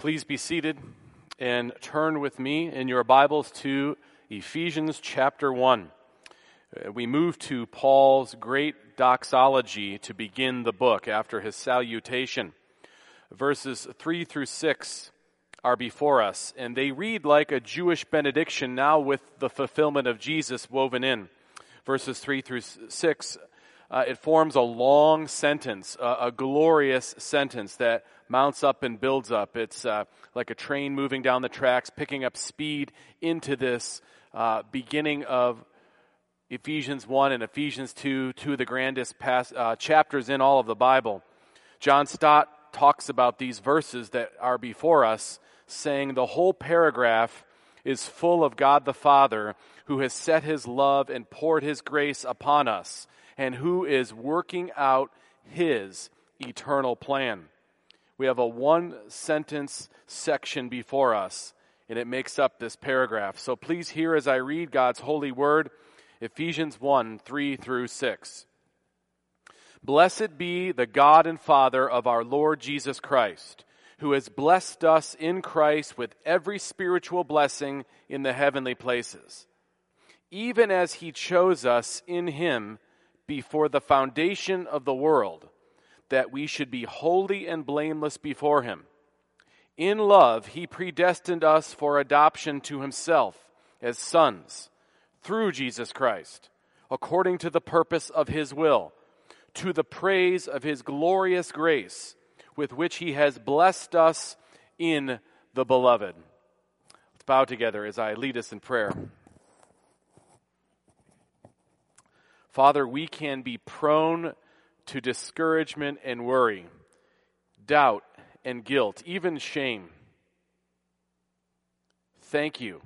Please be seated and turn with me in your Bibles to Ephesians chapter 1. Uh, we move to Paul's great doxology to begin the book after his salutation. Verses 3 through 6 are before us, and they read like a Jewish benediction now with the fulfillment of Jesus woven in. Verses 3 through 6 uh, it forms a long sentence, a glorious sentence that mounts up and builds up. It's uh, like a train moving down the tracks, picking up speed into this uh, beginning of Ephesians 1 and Ephesians 2, two of the grandest uh, chapters in all of the Bible. John Stott talks about these verses that are before us, saying the whole paragraph is full of God the Father who has set his love and poured his grace upon us and who is working out his eternal plan. We have a one sentence section before us, and it makes up this paragraph. So please hear as I read God's holy word, Ephesians 1 3 through 6. Blessed be the God and Father of our Lord Jesus Christ, who has blessed us in Christ with every spiritual blessing in the heavenly places, even as he chose us in him before the foundation of the world, that we should be holy and blameless before him. In love, he predestined us for adoption to himself as sons through Jesus Christ, according to the purpose of his will, to the praise of his glorious grace, with which he has blessed us in the beloved. Let's bow together as I lead us in prayer. Father, we can be prone to discouragement and worry, doubt and guilt, even shame. Thank you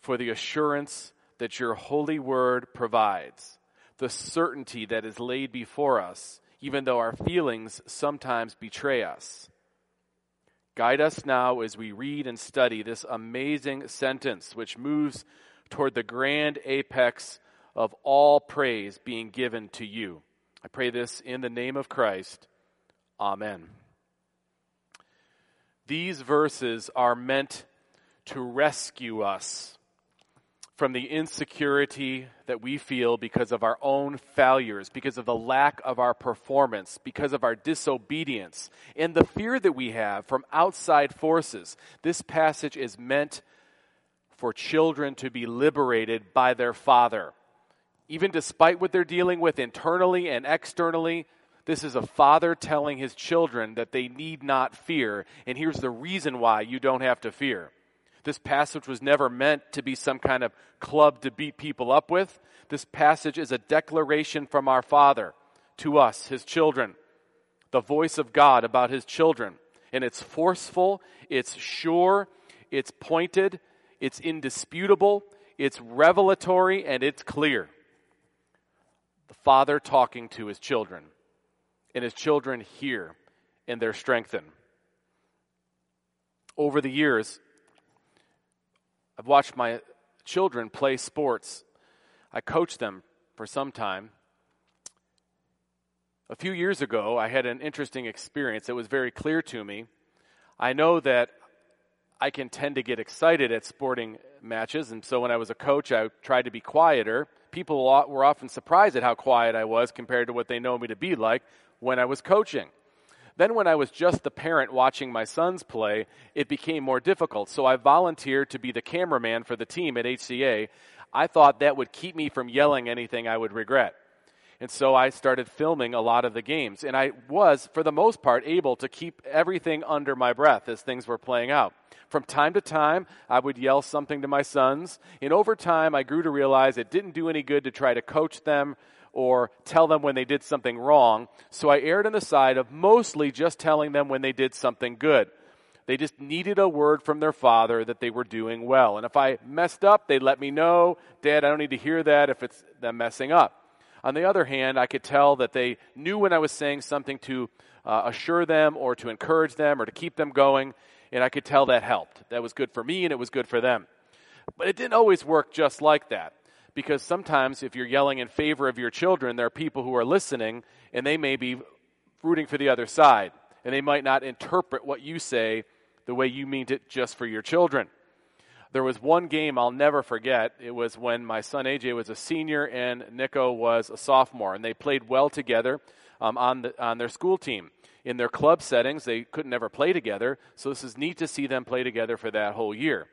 for the assurance that your holy word provides, the certainty that is laid before us, even though our feelings sometimes betray us. Guide us now as we read and study this amazing sentence, which moves toward the grand apex of all praise being given to you. I pray this in the name of Christ. Amen. These verses are meant to rescue us from the insecurity that we feel because of our own failures, because of the lack of our performance, because of our disobedience, and the fear that we have from outside forces. This passage is meant for children to be liberated by their father even despite what they're dealing with internally and externally, this is a father telling his children that they need not fear. And here's the reason why you don't have to fear. This passage was never meant to be some kind of club to beat people up with. This passage is a declaration from our Father to us, his children, the voice of God about his children. And it's forceful, it's sure, it's pointed, it's indisputable, it's revelatory, and it's clear the father talking to his children, and his children hear and they're strengthened. Over the years, I've watched my children play sports. I coached them for some time. A few years ago, I had an interesting experience that was very clear to me. I know that I can tend to get excited at sporting matches, and so when I was a coach, I tried to be quieter people were often surprised at how quiet I was compared to what they know me to be like when I was coaching. Then, when I was just the parent watching my sons play, it became more difficult. So I volunteered to be the cameraman for the team at HCA. I thought that would keep me from yelling anything I would regret. And so I started filming a lot of the games. And I was, for the most part, able to keep everything under my breath as things were playing out. From time to time, I would yell something to my sons. And over time, I grew to realize it didn't do any good to try to coach them or tell them when they did something wrong. So I erred on the side of mostly just telling them when they did something good. They just needed a word from their father that they were doing well. And if I messed up, they'd let me know. Dad, I don't need to hear that if it's them messing up. On the other hand, I could tell that they knew when I was saying something to uh, assure them or to encourage them or to keep them going and I could tell that helped. That was good for me and it was good for them. But it didn't always work just like that. Because sometimes if you're yelling in favor of your children, there are people who are listening and they may be rooting for the other side. And they might not interpret what you say the way you mean it just for your children. There was one game I'll never forget. It was when my son AJ was a senior and Nico was a sophomore, and they played well together um, on, the, on their school team. In their club settings, they couldn't ever play together, so this is neat to see them play together for that whole year.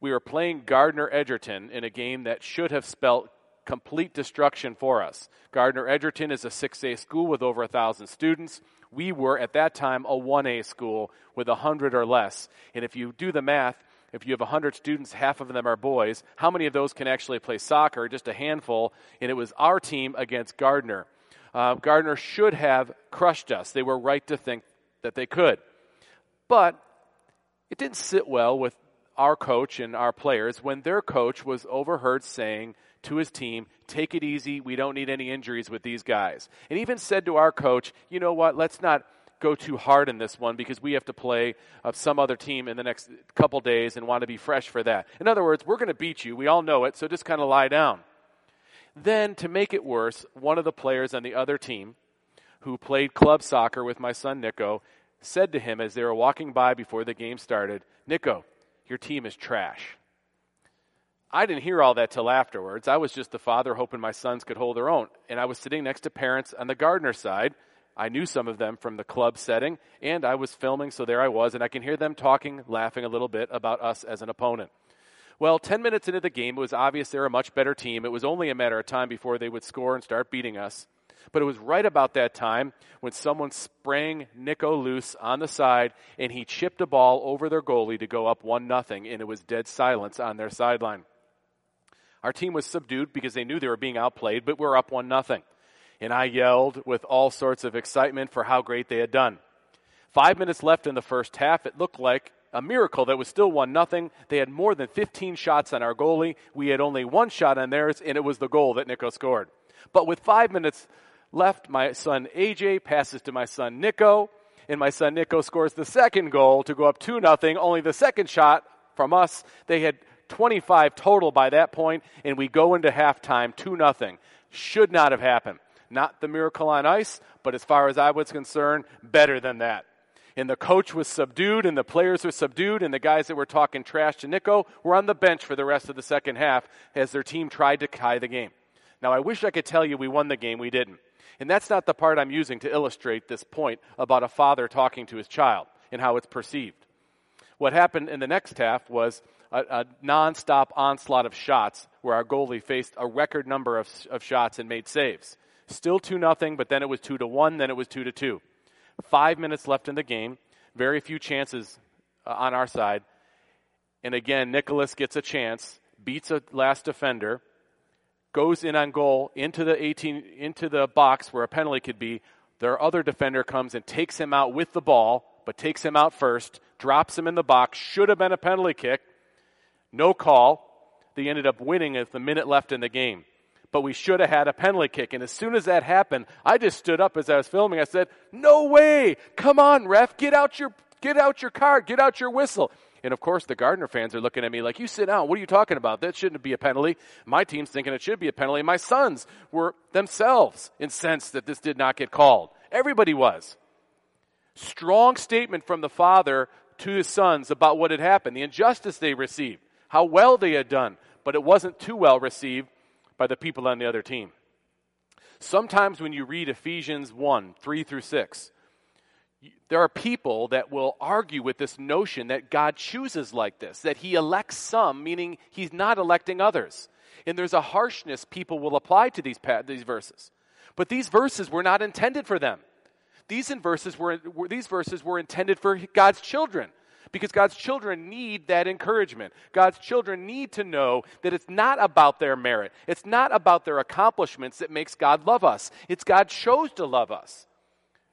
We were playing Gardner Edgerton in a game that should have spelt complete destruction for us. Gardner Edgerton is a 6A school with over a 1,000 students. We were, at that time, a 1A school with 100 or less. And if you do the math, if you have 100 students, half of them are boys, how many of those can actually play soccer? Just a handful. And it was our team against Gardner. Uh, Gardner should have crushed us. They were right to think that they could. But it didn't sit well with our coach and our players when their coach was overheard saying to his team, take it easy. We don't need any injuries with these guys. And even said to our coach, you know what, let's not go too hard in this one because we have to play uh, some other team in the next couple days and want to be fresh for that. In other words, we're going to beat you. We all know it, so just kind of lie down. Then, to make it worse, one of the players on the other team who played club soccer with my son Nico said to him as they were walking by before the game started, Nico, your team is trash. I didn't hear all that till afterwards. I was just the father hoping my sons could hold their own. And I was sitting next to parents on the Gardner side I knew some of them from the club setting, and I was filming, so there I was, and I can hear them talking, laughing a little bit about us as an opponent. Well, 10 minutes into the game, it was obvious they were a much better team. It was only a matter of time before they would score and start beating us. But it was right about that time when someone sprang Nico loose on the side and he chipped a ball over their goalie to go up 1 nothing, and it was dead silence on their sideline. Our team was subdued because they knew they were being outplayed, but we were up 1 nothing and I yelled with all sorts of excitement for how great they had done. Five minutes left in the first half. It looked like a miracle that was still 1 nothing. They had more than 15 shots on our goalie. We had only one shot on theirs, and it was the goal that Nico scored. But with five minutes left, my son AJ passes to my son Nico, and my son Nico scores the second goal to go up 2 nothing. Only the second shot from us. They had 25 total by that point, and we go into halftime 2 nothing. Should not have happened. Not the miracle on ice, but as far as I was concerned, better than that. And the coach was subdued, and the players were subdued, and the guys that were talking trash to Nico were on the bench for the rest of the second half as their team tried to tie the game. Now, I wish I could tell you we won the game. We didn't. And that's not the part I'm using to illustrate this point about a father talking to his child and how it's perceived. What happened in the next half was a, a nonstop onslaught of shots where our goalie faced a record number of, of shots and made saves. Still 2 nothing, but then it was 2 to 1, then it was 2 to 2. 5 minutes left in the game, very few chances uh, on our side. And again, Nicholas gets a chance, beats a last defender, goes in on goal into the 18 into the box where a penalty could be. Their other defender comes and takes him out with the ball, but takes him out first, drops him in the box. Should have been a penalty kick. No call. They ended up winning with the minute left in the game but we should have had a penalty kick. And as soon as that happened, I just stood up as I was filming. I said, "No way! Come on, ref, get out your get out your card, get out your whistle." And of course, the Gardner fans are looking at me like, "You sit down. What are you talking about? That shouldn't be a penalty." My team's thinking it should be a penalty. My sons were themselves incensed that this did not get called. Everybody was. Strong statement from the father to his sons about what had happened, the injustice they received, how well they had done, but it wasn't too well received by the people on the other team. Sometimes when you read Ephesians 1 3 through 6, there are people that will argue with this notion that God chooses like this, that He elects some, meaning He's not electing others. And there's a harshness people will apply to these, these verses. But these verses were not intended for them. These, verses were, these verses were intended for God's children because God's children need that encouragement. God's children need to know that it's not about their merit. It's not about their accomplishments that makes God love us. It's God chose to love us.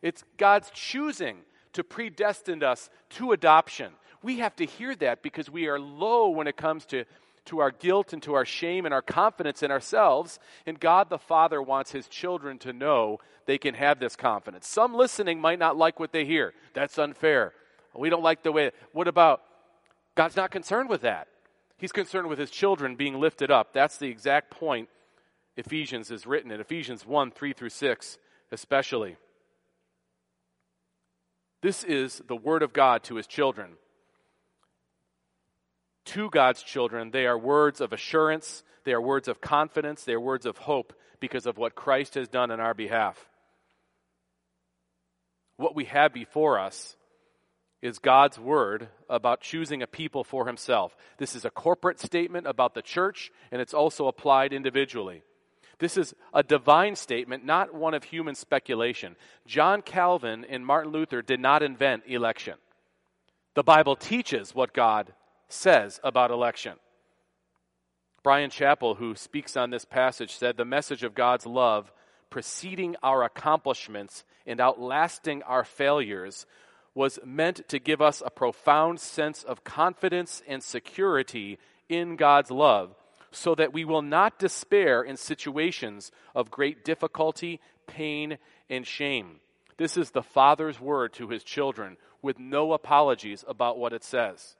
It's God's choosing to predestine us to adoption. We have to hear that because we are low when it comes to to our guilt and to our shame and our confidence in ourselves. And God the Father wants His children to know they can have this confidence. Some listening might not like what they hear. That's unfair. We don't like the way. What about God's not concerned with that? He's concerned with his children being lifted up. That's the exact point Ephesians is written in Ephesians 1 3 through 6, especially. This is the word of God to his children. to God's children, they are words of assurance, they are words of confidence, they are words of hope because of what Christ has done on our behalf. What we have before us is God's word about choosing a people for himself. This is a corporate statement about the church, and it's also applied individually. This is a divine statement, not one of human speculation. John Calvin and Martin Luther did not invent election. The Bible teaches what God says about election. Bryan Chapell, who speaks on this passage, said the message of God's love preceding our accomplishments and outlasting our failures was meant to give us a profound sense of confidence and security in God's love so that we will not despair in situations of great difficulty, pain, and shame. This is the Father's word to his children with no apologies about what it says.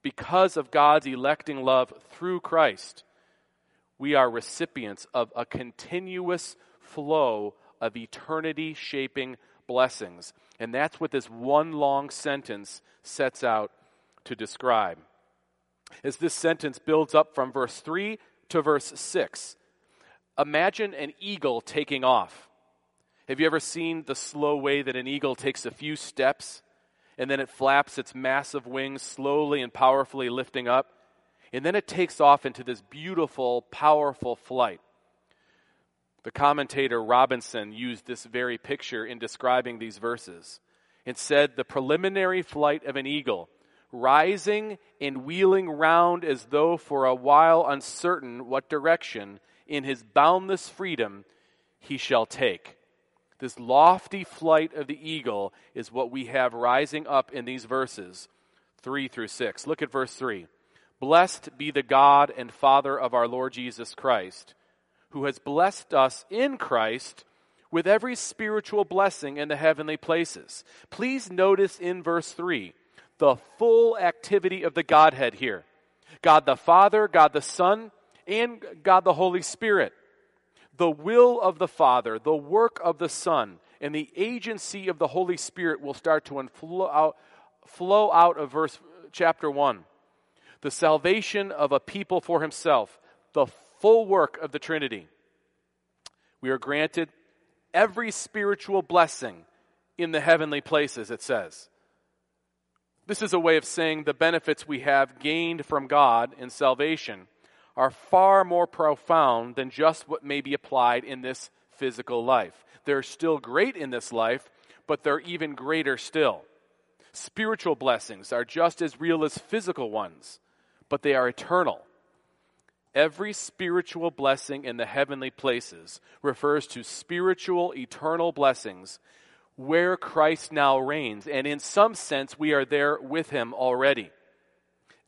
Because of God's electing love through Christ, we are recipients of a continuous flow of eternity shaping blessings. And that's what this one long sentence sets out to describe. As this sentence builds up from verse 3 to verse 6, imagine an eagle taking off. Have you ever seen the slow way that an eagle takes a few steps and then it flaps its massive wings slowly and powerfully lifting up? And then it takes off into this beautiful, powerful flight. The commentator Robinson used this very picture in describing these verses and said the preliminary flight of an eagle, rising and wheeling round as though for a while uncertain what direction in his boundless freedom he shall take. This lofty flight of the eagle is what we have rising up in these verses 3 through 6. Look at verse 3. Blessed be the God and Father of our Lord Jesus Christ who has blessed us in Christ with every spiritual blessing in the heavenly places. Please notice in verse 3 the full activity of the Godhead here God the Father, God the Son, and God the Holy Spirit. The will of the Father, the work of the Son, and the agency of the Holy Spirit will start to flow out, flow out of verse chapter 1. The salvation of a people for himself, the full work of the Trinity. We are granted every spiritual blessing in the heavenly places, it says. This is a way of saying the benefits we have gained from God in salvation are far more profound than just what may be applied in this physical life. They're still great in this life, but they're even greater still. Spiritual blessings are just as real as physical ones, but they are eternal. Every spiritual blessing in the heavenly places refers to spiritual, eternal blessings where Christ now reigns. And in some sense, we are there with him already.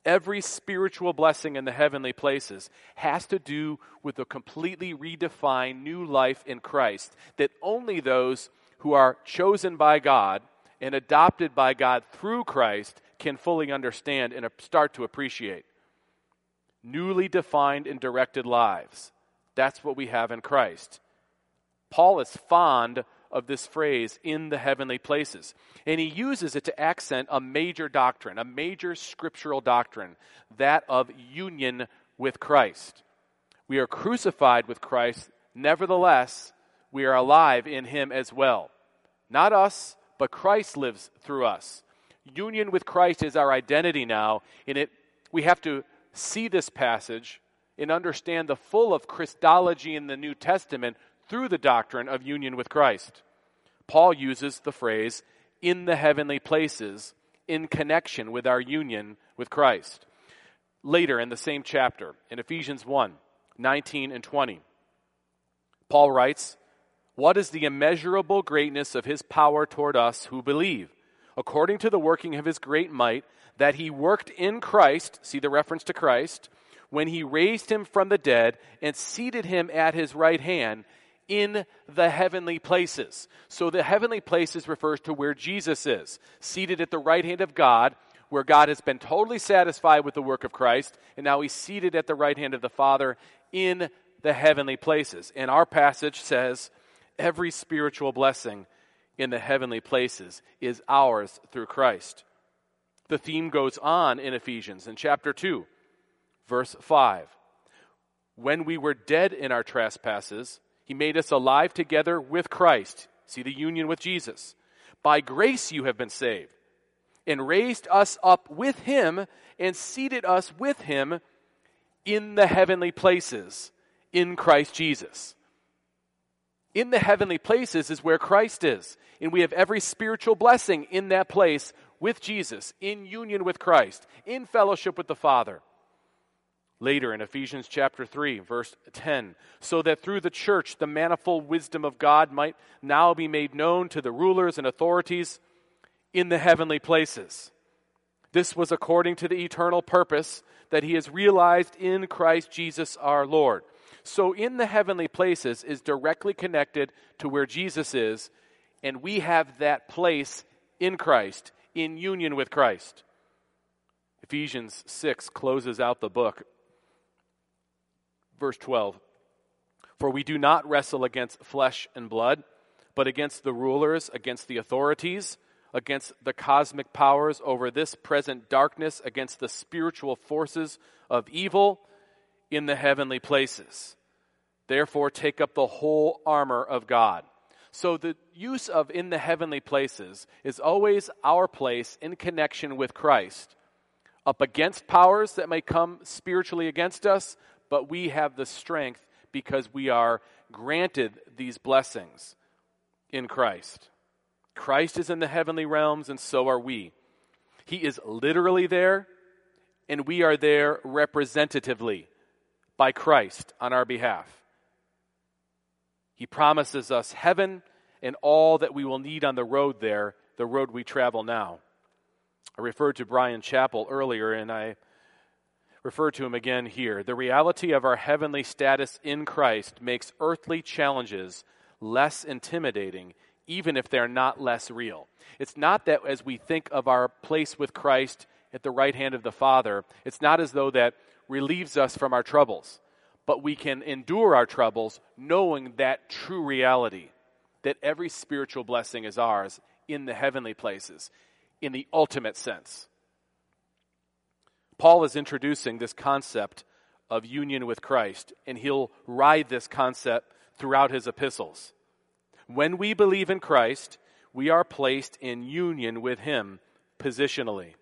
Every spiritual blessing in the heavenly places has to do with a completely redefined new life in Christ that only those who are chosen by God and adopted by God through Christ can fully understand and start to appreciate newly defined and directed lives. That's what we have in Christ. Paul is fond of this phrase, in the heavenly places. And he uses it to accent a major doctrine, a major scriptural doctrine, that of union with Christ. We are crucified with Christ, nevertheless, we are alive in him as well. Not us, but Christ lives through us. Union with Christ is our identity now, and it we have to see this passage and understand the full of Christology in the New Testament through the doctrine of union with Christ. Paul uses the phrase in the heavenly places in connection with our union with Christ. Later in the same chapter, in Ephesians 1 19 and 20, Paul writes, What is the immeasurable greatness of his power toward us who believe? According to the working of his great might, that he worked in Christ, see the reference to Christ, when he raised him from the dead and seated him at his right hand in the heavenly places. So the heavenly places refers to where Jesus is, seated at the right hand of God, where God has been totally satisfied with the work of Christ, and now he's seated at the right hand of the Father in the heavenly places. And our passage says, every spiritual blessing in the heavenly places is ours through Christ. The theme goes on in Ephesians in chapter 2, verse 5. When we were dead in our trespasses, he made us alive together with Christ. See the union with Jesus. By grace you have been saved, and raised us up with him, and seated us with him in the heavenly places in Christ Jesus. In the heavenly places is where Christ is, and we have every spiritual blessing in that place with Jesus, in union with Christ, in fellowship with the Father. Later in Ephesians chapter 3, verse 10, so that through the church the manifold wisdom of God might now be made known to the rulers and authorities in the heavenly places. This was according to the eternal purpose that he has realized in Christ Jesus our Lord. So, in the heavenly places is directly connected to where Jesus is, and we have that place in Christ, in union with Christ. Ephesians 6 closes out the book. Verse 12 For we do not wrestle against flesh and blood, but against the rulers, against the authorities against the cosmic powers over this present darkness, against the spiritual forces of evil in the heavenly places. Therefore, take up the whole armor of God. So, the use of in the heavenly places is always our place in connection with Christ, up against powers that may come spiritually against us, but we have the strength because we are granted these blessings in Christ. Christ is in the heavenly realms, and so are we. He is literally there, and we are there representatively by Christ on our behalf. He promises us heaven and all that we will need on the road there, the road we travel now. I referred to Bryan Chapell earlier, and I refer to him again here. The reality of our heavenly status in Christ makes earthly challenges less intimidating even if they're not less real. It's not that as we think of our place with Christ at the right hand of the Father, it's not as though that relieves us from our troubles, but we can endure our troubles knowing that true reality that every spiritual blessing is ours in the heavenly places, in the ultimate sense. Paul is introducing this concept of union with Christ, and he'll ride this concept throughout his epistles. When we believe in Christ, we are placed in union with Him positionally.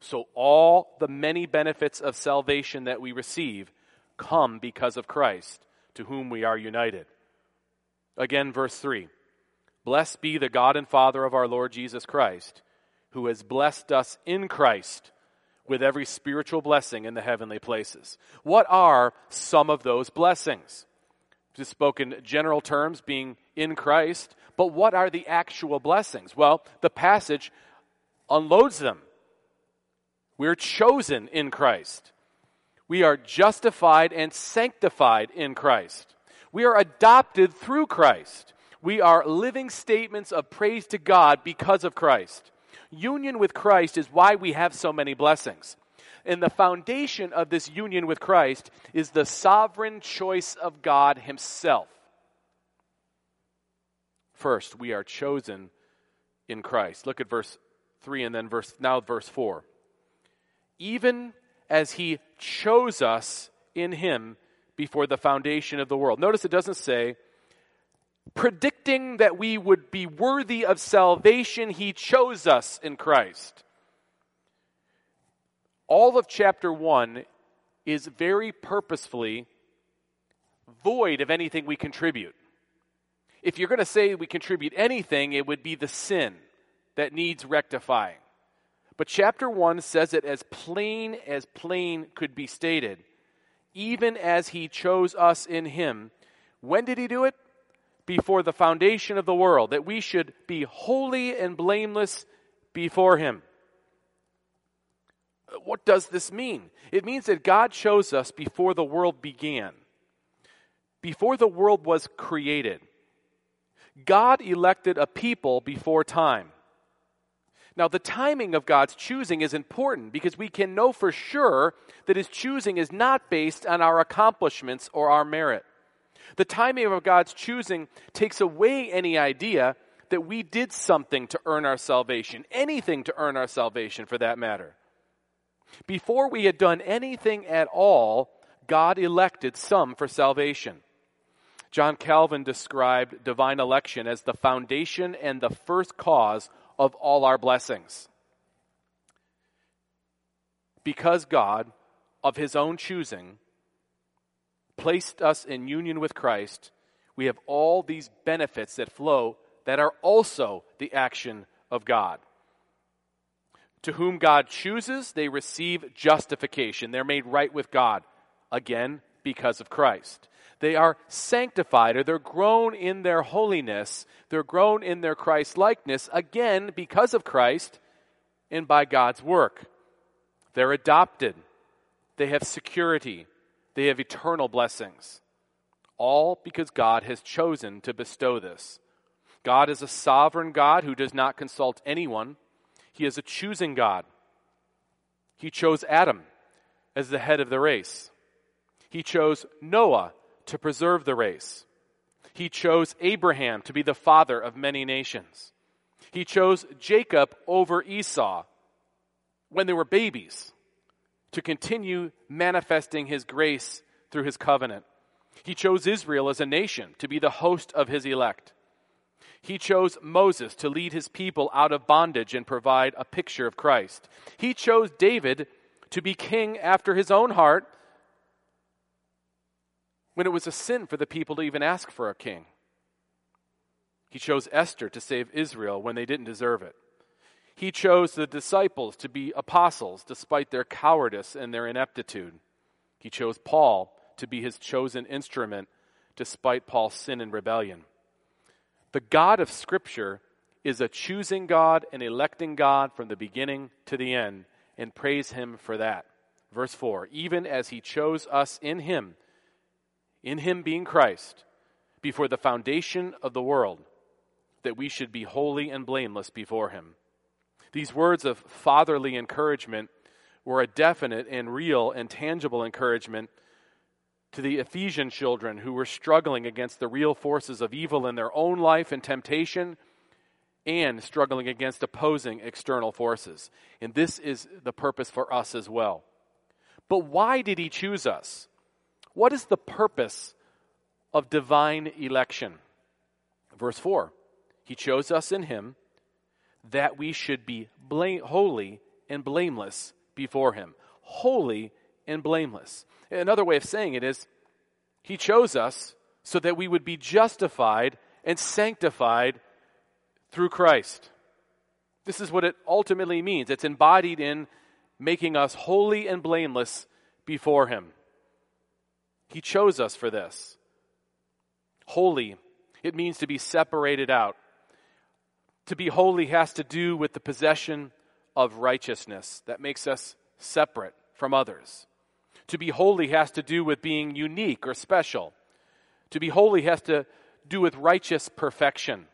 So, all the many benefits of salvation that we receive come because of Christ, to whom we are united. Again, verse 3 Blessed be the God and Father of our Lord Jesus Christ, who has blessed us in Christ with every spiritual blessing in the heavenly places. What are some of those blessings? just spoken general terms, being in Christ. But what are the actual blessings? Well, the passage unloads them. We're chosen in Christ. We are justified and sanctified in Christ. We are adopted through Christ. We are living statements of praise to God because of Christ. Union with Christ is why we have so many blessings. And the foundation of this union with Christ is the sovereign choice of God Himself. First, we are chosen in Christ. Look at verse 3 and then verse now verse 4. Even as he chose us in him before the foundation of the world. Notice it doesn't say predicting that we would be worthy of salvation, he chose us in Christ all of chapter 1 is very purposefully void of anything we contribute. If you're going to say we contribute anything, it would be the sin that needs rectifying. But chapter 1 says it as plain as plain could be stated. Even as he chose us in him. When did he do it? Before the foundation of the world, that we should be holy and blameless before him. Uh, what does this mean? It means that God chose us before the world began, before the world was created. God elected a people before time. Now, the timing of God's choosing is important because we can know for sure that His choosing is not based on our accomplishments or our merit. The timing of God's choosing takes away any idea that we did something to earn our salvation, anything to earn our salvation for that matter. Before we had done anything at all, God elected some for salvation. John Calvin described divine election as the foundation and the first cause of all our blessings. Because God, of his own choosing, placed us in union with Christ, we have all these benefits that flow that are also the action of God. To whom God chooses, they receive justification. They're made right with God. Again, because of Christ. They are sanctified or they're grown in their holiness. They're grown in their Christ likeness, again, because of Christ and by God's work. They're adopted. They have security. They have eternal blessings. All because God has chosen to bestow this. God is a sovereign God who does not consult anyone. He is a choosing God. He chose Adam as the head of the race. He chose Noah to preserve the race. He chose Abraham to be the father of many nations. He chose Jacob over Esau when they were babies to continue manifesting his grace through his covenant. He chose Israel as a nation to be the host of his elect. He chose Moses to lead his people out of bondage and provide a picture of Christ. He chose David to be king after his own heart when it was a sin for the people to even ask for a king. He chose Esther to save Israel when they didn't deserve it. He chose the disciples to be apostles despite their cowardice and their ineptitude. He chose Paul to be his chosen instrument despite Paul's sin and rebellion. The God of Scripture is a choosing God and electing God from the beginning to the end, and praise him for that. Verse 4 Even as he chose us in him in him being Christ, before the foundation of the world, that we should be holy and blameless before him. These words of fatherly encouragement were a definite and real and tangible encouragement to the Ephesian children who were struggling against the real forces of evil in their own life and temptation and struggling against opposing external forces. And this is the purpose for us as well. But why did he choose us? What is the purpose of divine election? Verse 4 He chose us in Him that we should be blame, holy and blameless before Him. Holy and blameless. Another way of saying it is, He chose us so that we would be justified and sanctified through Christ. This is what it ultimately means. It's embodied in making us holy and blameless before Him. He chose us for this. Holy, it means to be separated out. To be holy has to do with the possession of righteousness that makes us separate from others. To be holy has to do with being unique or special. To be holy has to do with righteous perfection.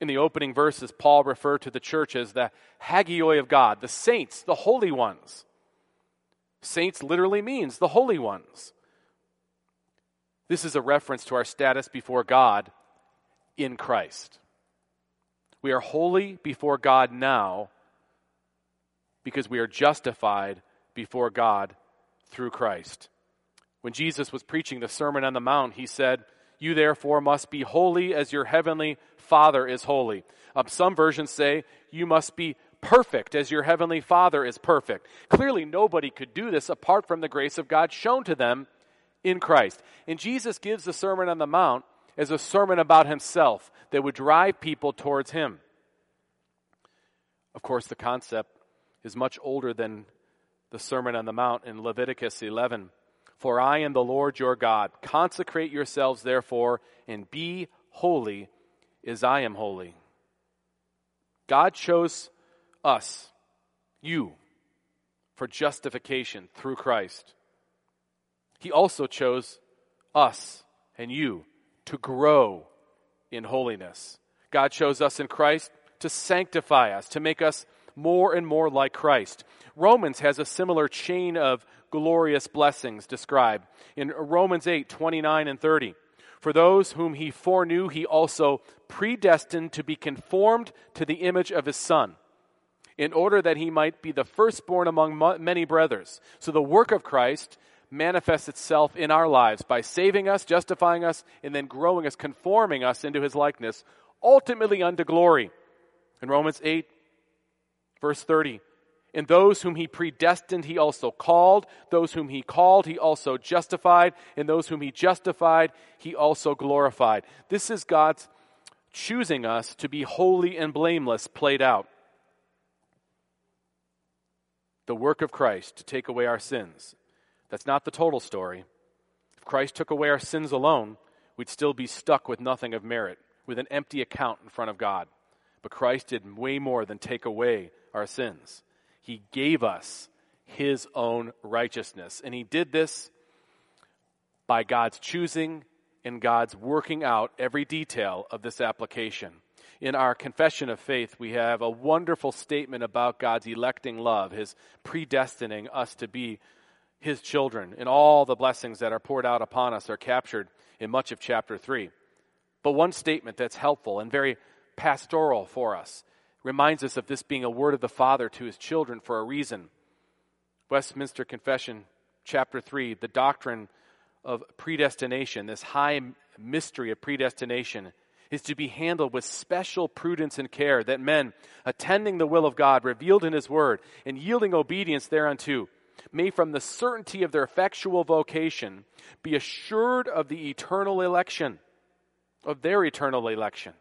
In the opening verses, Paul referred to the church as the hagioi of God, the saints, the holy ones. Saints literally means the holy ones. This is a reference to our status before God in Christ. We are holy before God now because we are justified before God through Christ. When Jesus was preaching the Sermon on the Mount, he said, You therefore must be holy as your heavenly Father is holy. Um, some versions say, You must be perfect as your heavenly Father is perfect. Clearly, nobody could do this apart from the grace of God shown to them in Christ. And Jesus gives the Sermon on the Mount as a sermon about himself that would drive people towards him. Of course, the concept is much older than the Sermon on the Mount in Leviticus 11. For I am the Lord your God. Consecrate yourselves, therefore, and be holy as I am holy. God chose us, you, for justification through Christ. He also chose us and you to grow in holiness. God chose us in Christ to sanctify us, to make us more and more like Christ. Romans has a similar chain of glorious blessings described in Romans 8 29 and 30. For those whom he foreknew, he also predestined to be conformed to the image of his Son, in order that he might be the firstborn among many brothers. So the work of Christ manifests itself in our lives by saving us, justifying us, and then growing us, conforming us into his likeness, ultimately unto glory. In Romans 8, verse 30, in those whom he predestined, he also called. Those whom he called, he also justified. And those whom he justified, he also glorified. This is God's choosing us to be holy and blameless played out. The work of Christ to take away our sins. That's not the total story. If Christ took away our sins alone, we'd still be stuck with nothing of merit, with an empty account in front of God. But Christ did way more than take away our sins. He gave us his own righteousness. And he did this by God's choosing and God's working out every detail of this application. In our confession of faith, we have a wonderful statement about God's electing love, his predestining us to be his children, and all the blessings that are poured out upon us are captured in much of chapter 3. But one statement that's helpful and very pastoral for us reminds us of this being a word of the Father to his children for a reason. Westminster Confession, chapter 3, the doctrine of predestination, this high mystery of predestination, is to be handled with special prudence and care, that men, attending the will of God revealed in his word, and yielding obedience thereunto, may from the certainty of their effectual vocation be assured of the eternal election, of their eternal election.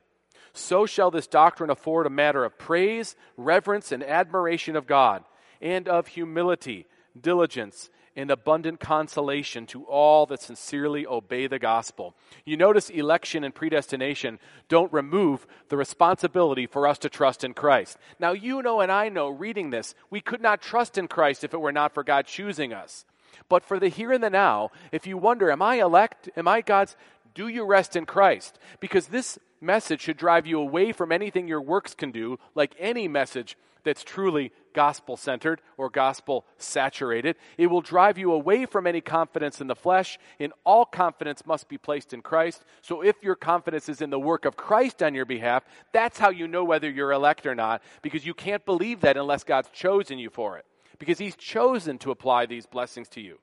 So shall this doctrine afford a matter of praise, reverence, and admiration of God, and of humility, diligence, and abundant consolation to all that sincerely obey the gospel. You notice election and predestination don't remove the responsibility for us to trust in Christ. Now, you know and I know, reading this, we could not trust in Christ if it were not for God choosing us. But for the here and the now, if you wonder, am I elect? Am I God's? Do you rest in Christ? Because this message should drive you away from anything your works can do, like any message that's truly gospel centered or gospel saturated. It will drive you away from any confidence in the flesh, and all confidence must be placed in Christ. So if your confidence is in the work of Christ on your behalf, that's how you know whether you're elect or not, because you can't believe that unless God's chosen you for it, because He's chosen to apply these blessings to you.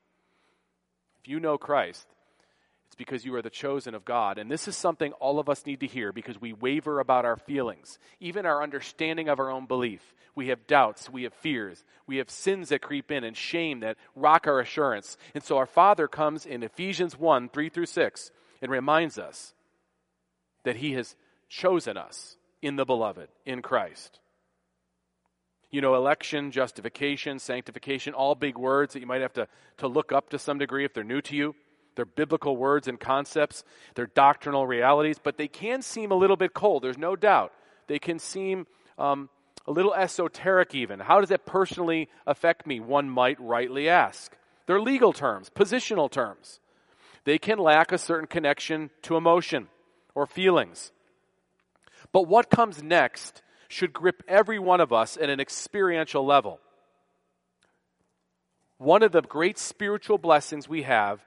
If you know Christ, because you are the chosen of God. And this is something all of us need to hear because we waver about our feelings, even our understanding of our own belief. We have doubts, we have fears, we have sins that creep in and shame that rock our assurance. And so our Father comes in Ephesians 1 3 through 6 and reminds us that He has chosen us in the beloved, in Christ. You know, election, justification, sanctification, all big words that you might have to, to look up to some degree if they're new to you. They're biblical words and concepts, they're doctrinal realities, but they can seem a little bit cold, there's no doubt. They can seem um, a little esoteric, even. How does that personally affect me? One might rightly ask. They're legal terms, positional terms. They can lack a certain connection to emotion or feelings. But what comes next should grip every one of us at an experiential level. One of the great spiritual blessings we have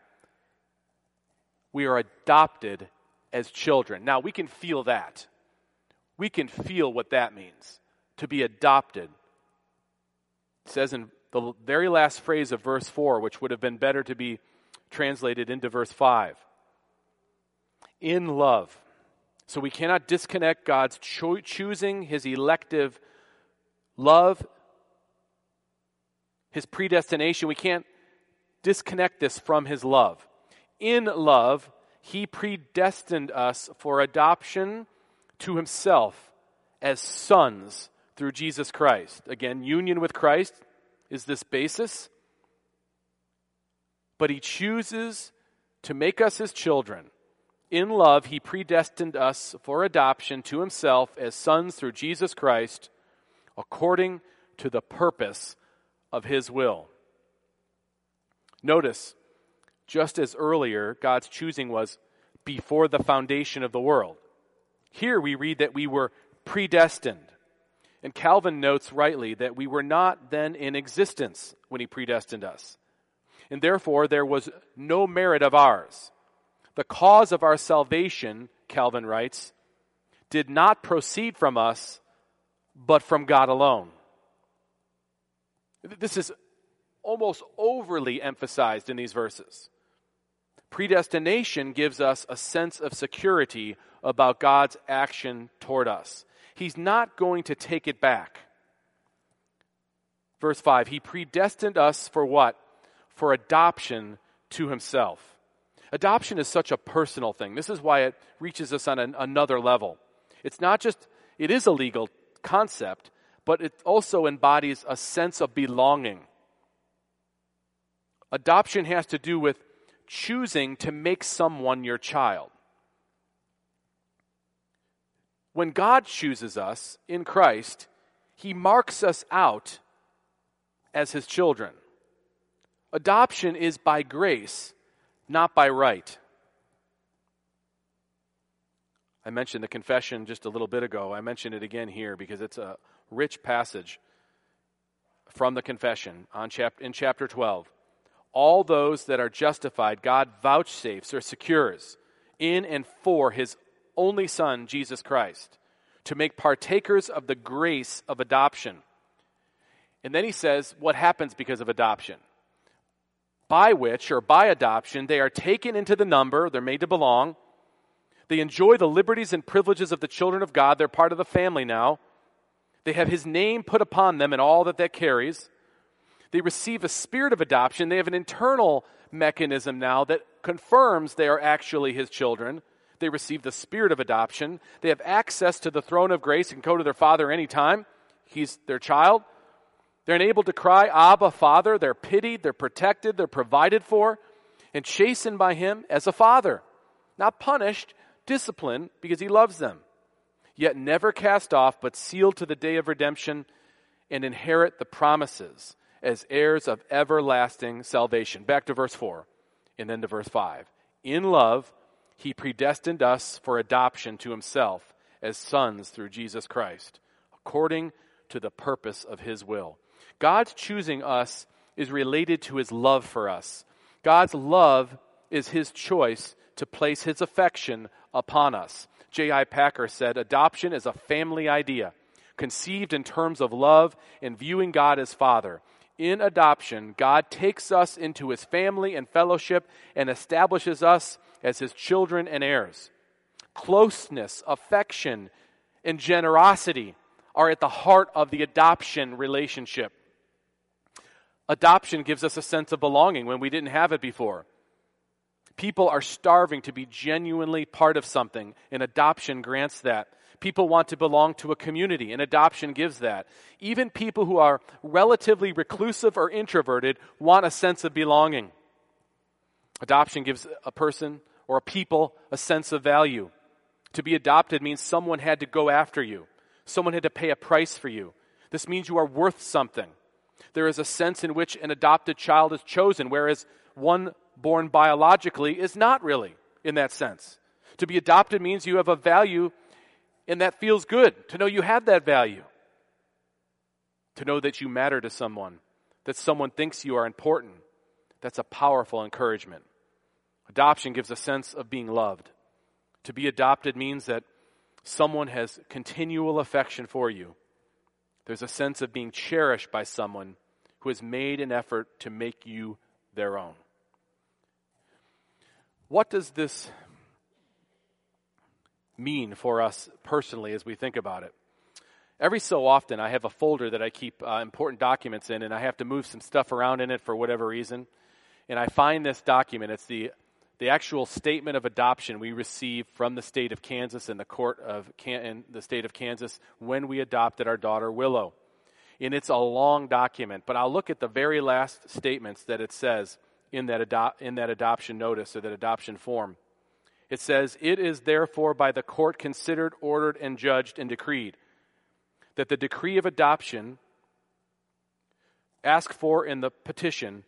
we are adopted as children. Now, we can feel that. We can feel what that means to be adopted. It says in the very last phrase of verse 4, which would have been better to be translated into verse 5 in love. So we cannot disconnect God's cho- choosing, his elective love, his predestination. We can't disconnect this from his love in love, he predestined us for adoption to himself as sons through Jesus Christ. Again, union with Christ is this basis. But he chooses to make us his children. In love, he predestined us for adoption to himself as sons through Jesus Christ, according to the purpose of his will. Notice, just as earlier God's choosing was before the foundation of the world. Here we read that we were predestined. And Calvin notes rightly that we were not then in existence when he predestined us. And therefore, there was no merit of ours. The cause of our salvation, Calvin writes, did not proceed from us, but from God alone. This is almost overly emphasized in these verses. Predestination gives us a sense of security about God's action toward us. He's not going to take it back. Verse 5 He predestined us for what? For adoption to Himself. Adoption is such a personal thing. This is why it reaches us on an, another level. It's not just, it is a legal concept, but it also embodies a sense of belonging. Adoption has to do with choosing to make someone your child. When God chooses us in Christ, He marks us out as His children. Adoption is by grace, not by right. I mentioned the confession just a little bit ago. I mentioned it again here because it's a rich passage from the confession on chap- in chapter 12 all those that are justified, God vouchsafes or secures in and for his only Son, Jesus Christ, to make partakers of the grace of adoption. And then he says what happens because of adoption. By which, or by adoption, they are taken into the number, they're made to belong. They enjoy the liberties and privileges of the children of God. They're part of the family now. They have his name put upon them and all that that carries. They receive a spirit of adoption. They have an internal mechanism now that confirms they are actually his children. They receive the spirit of adoption. They have access to the throne of grace and go to their father anytime. He's their child. They're enabled to cry, Abba, Father. They're pitied, they're protected, they're provided for, and chastened by him as a father. Not punished, disciplined because he loves them. Yet never cast off, but sealed to the day of redemption and inherit the promises as heirs of everlasting salvation. Back to verse 4 and then to verse 5. In love, he predestined us for adoption to himself as sons through Jesus Christ, according to the purpose of his will. God's choosing us is related to his love for us. God's love is his choice to place his affection upon us. J.I. Packer said, Adoption is a family idea, conceived in terms of love and viewing God as Father in adoption, God takes us into his family and fellowship and establishes us as his children and heirs. Closeness, affection, and generosity are at the heart of the adoption relationship. Adoption gives us a sense of belonging when we didn't have it before. People are starving to be genuinely part of something, and adoption grants that. People want to belong to a community, and adoption gives that. Even people who are relatively reclusive or introverted want a sense of belonging. Adoption gives a person or a people a sense of value. To be adopted means someone had to go after you, someone had to pay a price for you. This means you are worth something. There is a sense in which an adopted child is chosen, whereas one born biologically is not really in that sense. To be adopted means you have a value and that feels good to know you have that value. To know that you matter to someone, that someone thinks you are important. That's a powerful encouragement. Adoption gives a sense of being loved. To be adopted means that someone has continual affection for you. There's a sense of being cherished by someone who has made an effort to make you their own. What does this mean for us personally as we think about it. Every so often, I have a folder that I keep uh, important documents in, and I have to move some stuff around in it for whatever reason. And I find this document. It's the the actual statement of adoption we received from the state of Kansas and the court of Can- in the state of Kansas when we adopted our daughter Willow. And it's a long document, but I'll look at the very last statements that it says in that, ado- in that adoption notice or that adoption form. It says, It is therefore by the court considered, ordered, and judged and decreed that the decree of adoption asked for in the petition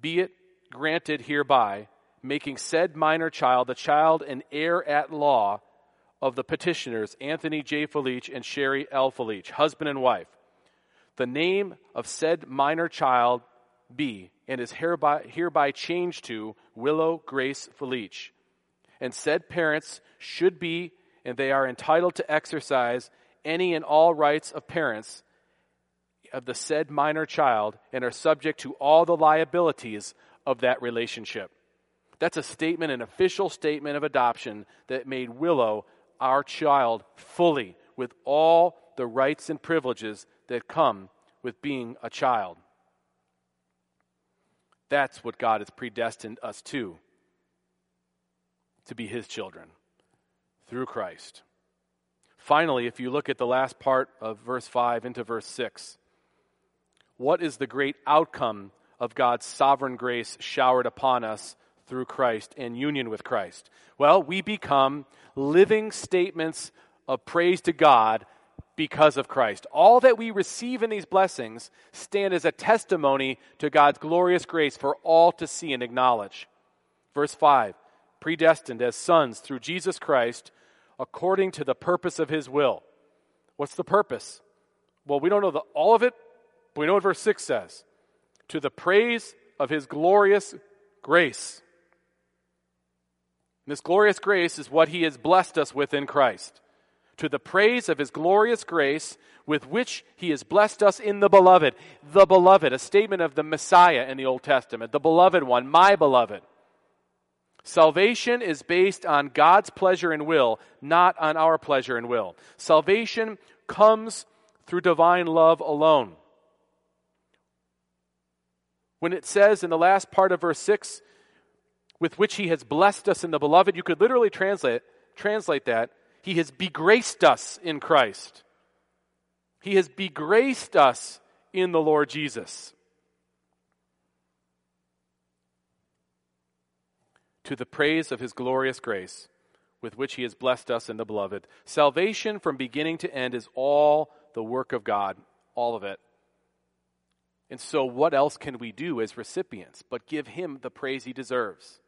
be it granted hereby, making said minor child the child and heir at law of the petitioners Anthony J. Felich and Sherry L. Felich, husband and wife. The name of said minor child be and is hereby, hereby changed to Willow Grace Felich and said parents should be and they are entitled to exercise any and all rights of parents of the said minor child and are subject to all the liabilities of that relationship. That's a statement, an official statement of adoption that made Willow our child fully with all the rights and privileges that come with being a child. That's what God has predestined us to, to be His children through Christ. Finally, if you look at the last part of verse 5 into verse 6, what is the great outcome of God's sovereign grace showered upon us through Christ and union with Christ? Well, we become living statements of praise to God because of Christ. All that we receive in these blessings stand as a testimony to God's glorious grace for all to see and acknowledge. Verse 5 predestined as sons through Jesus Christ according to the purpose of his will. What's the purpose? Well, we don't know the, all of it, but we know what verse 6 says. To the praise of his glorious grace. And this glorious grace is what he has blessed us with in Christ. To the praise of his glorious grace with which he has blessed us in the beloved. The beloved, a statement of the Messiah in the Old Testament. The beloved one, my beloved. Salvation is based on God's pleasure and will, not on our pleasure and will. Salvation comes through divine love alone. When it says in the last part of verse 6, with which he has blessed us in the beloved, you could literally translate, translate that, he has begraced us in Christ. He has begraced us in the Lord Jesus. To the praise of his glorious grace with which he has blessed us in the beloved. Salvation from beginning to end is all the work of God, all of it. And so, what else can we do as recipients but give him the praise he deserves?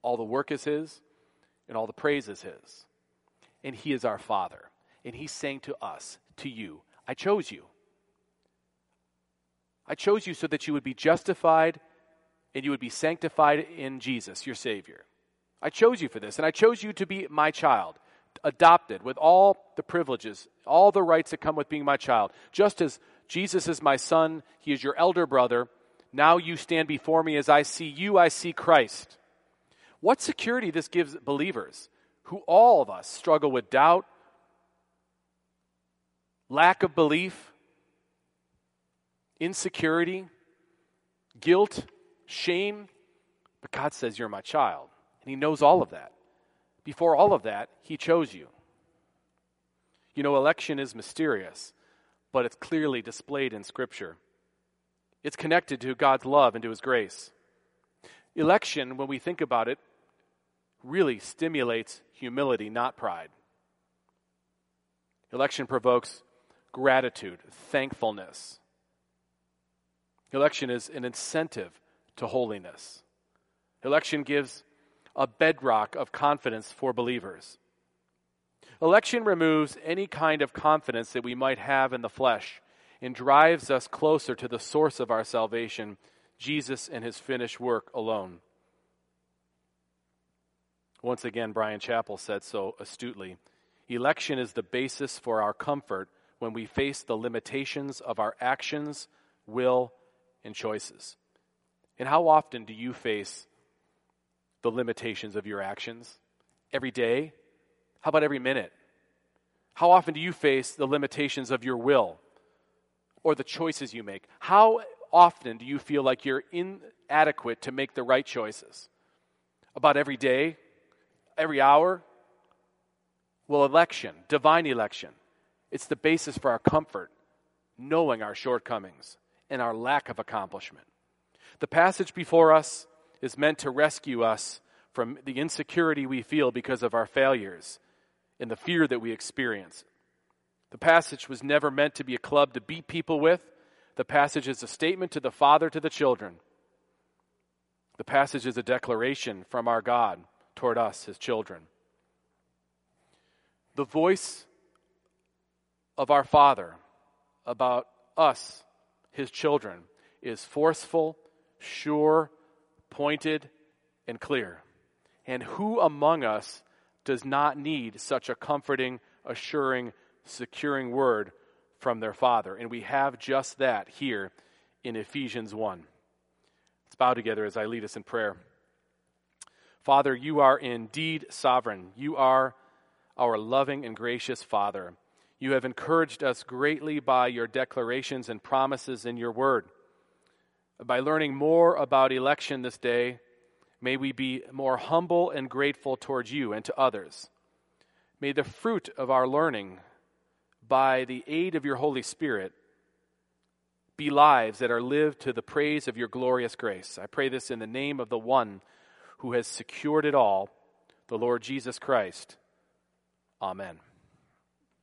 All the work is his, and all the praise is his. And he is our Father. And he's saying to us, to you, I chose you. I chose you so that you would be justified and you would be sanctified in Jesus, your Savior. I chose you for this, and I chose you to be my child, adopted with all the privileges, all the rights that come with being my child. Just as Jesus is my son, he is your elder brother. Now you stand before me as I see you, I see Christ. What security this gives believers, who all of us struggle with doubt, lack of belief, insecurity, guilt, shame. But God says, You're my child. And He knows all of that. Before all of that, He chose you. You know, election is mysterious, but it's clearly displayed in Scripture. It's connected to God's love and to His grace. Election, when we think about it, really stimulates humility, not pride. Election provokes gratitude, thankfulness. Election is an incentive to holiness. Election gives a bedrock of confidence for believers. Election removes any kind of confidence that we might have in the flesh and drives us closer to the source of our salvation, Jesus and his finished work alone. Once again, Bryan Chapell said so astutely election is the basis for our comfort when we face the limitations of our actions, will, and choices. And how often do you face the limitations of your actions? Every day? How about every minute? How often do you face the limitations of your will or the choices you make? How often do you feel like you're inadequate to make the right choices? About every day? Every hour? Well, election, divine election, it's the basis for our comfort, knowing our shortcomings and our lack of accomplishment. The passage before us is meant to rescue us from the insecurity we feel because of our failures and the fear that we experience. The passage was never meant to be a club to beat people with. The passage is a statement to the Father to the children. The passage is a declaration from our God toward us, his children. The voice of our Father about us, his children, is forceful sure, pointed, and clear. And who among us does not need such a comforting, assuring, securing word from their Father? And we have just that here in Ephesians 1. Let's bow together as I lead us in prayer. Father, you are indeed sovereign. You are our loving and gracious Father. You have encouraged us greatly by your declarations and promises in your word. By learning more about election this day, may we be more humble and grateful towards you and to others. May the fruit of our learning, by the aid of your Holy Spirit, be lives that are lived to the praise of your glorious grace. I pray this in the name of the one who has secured it all, the Lord Jesus Christ. Amen.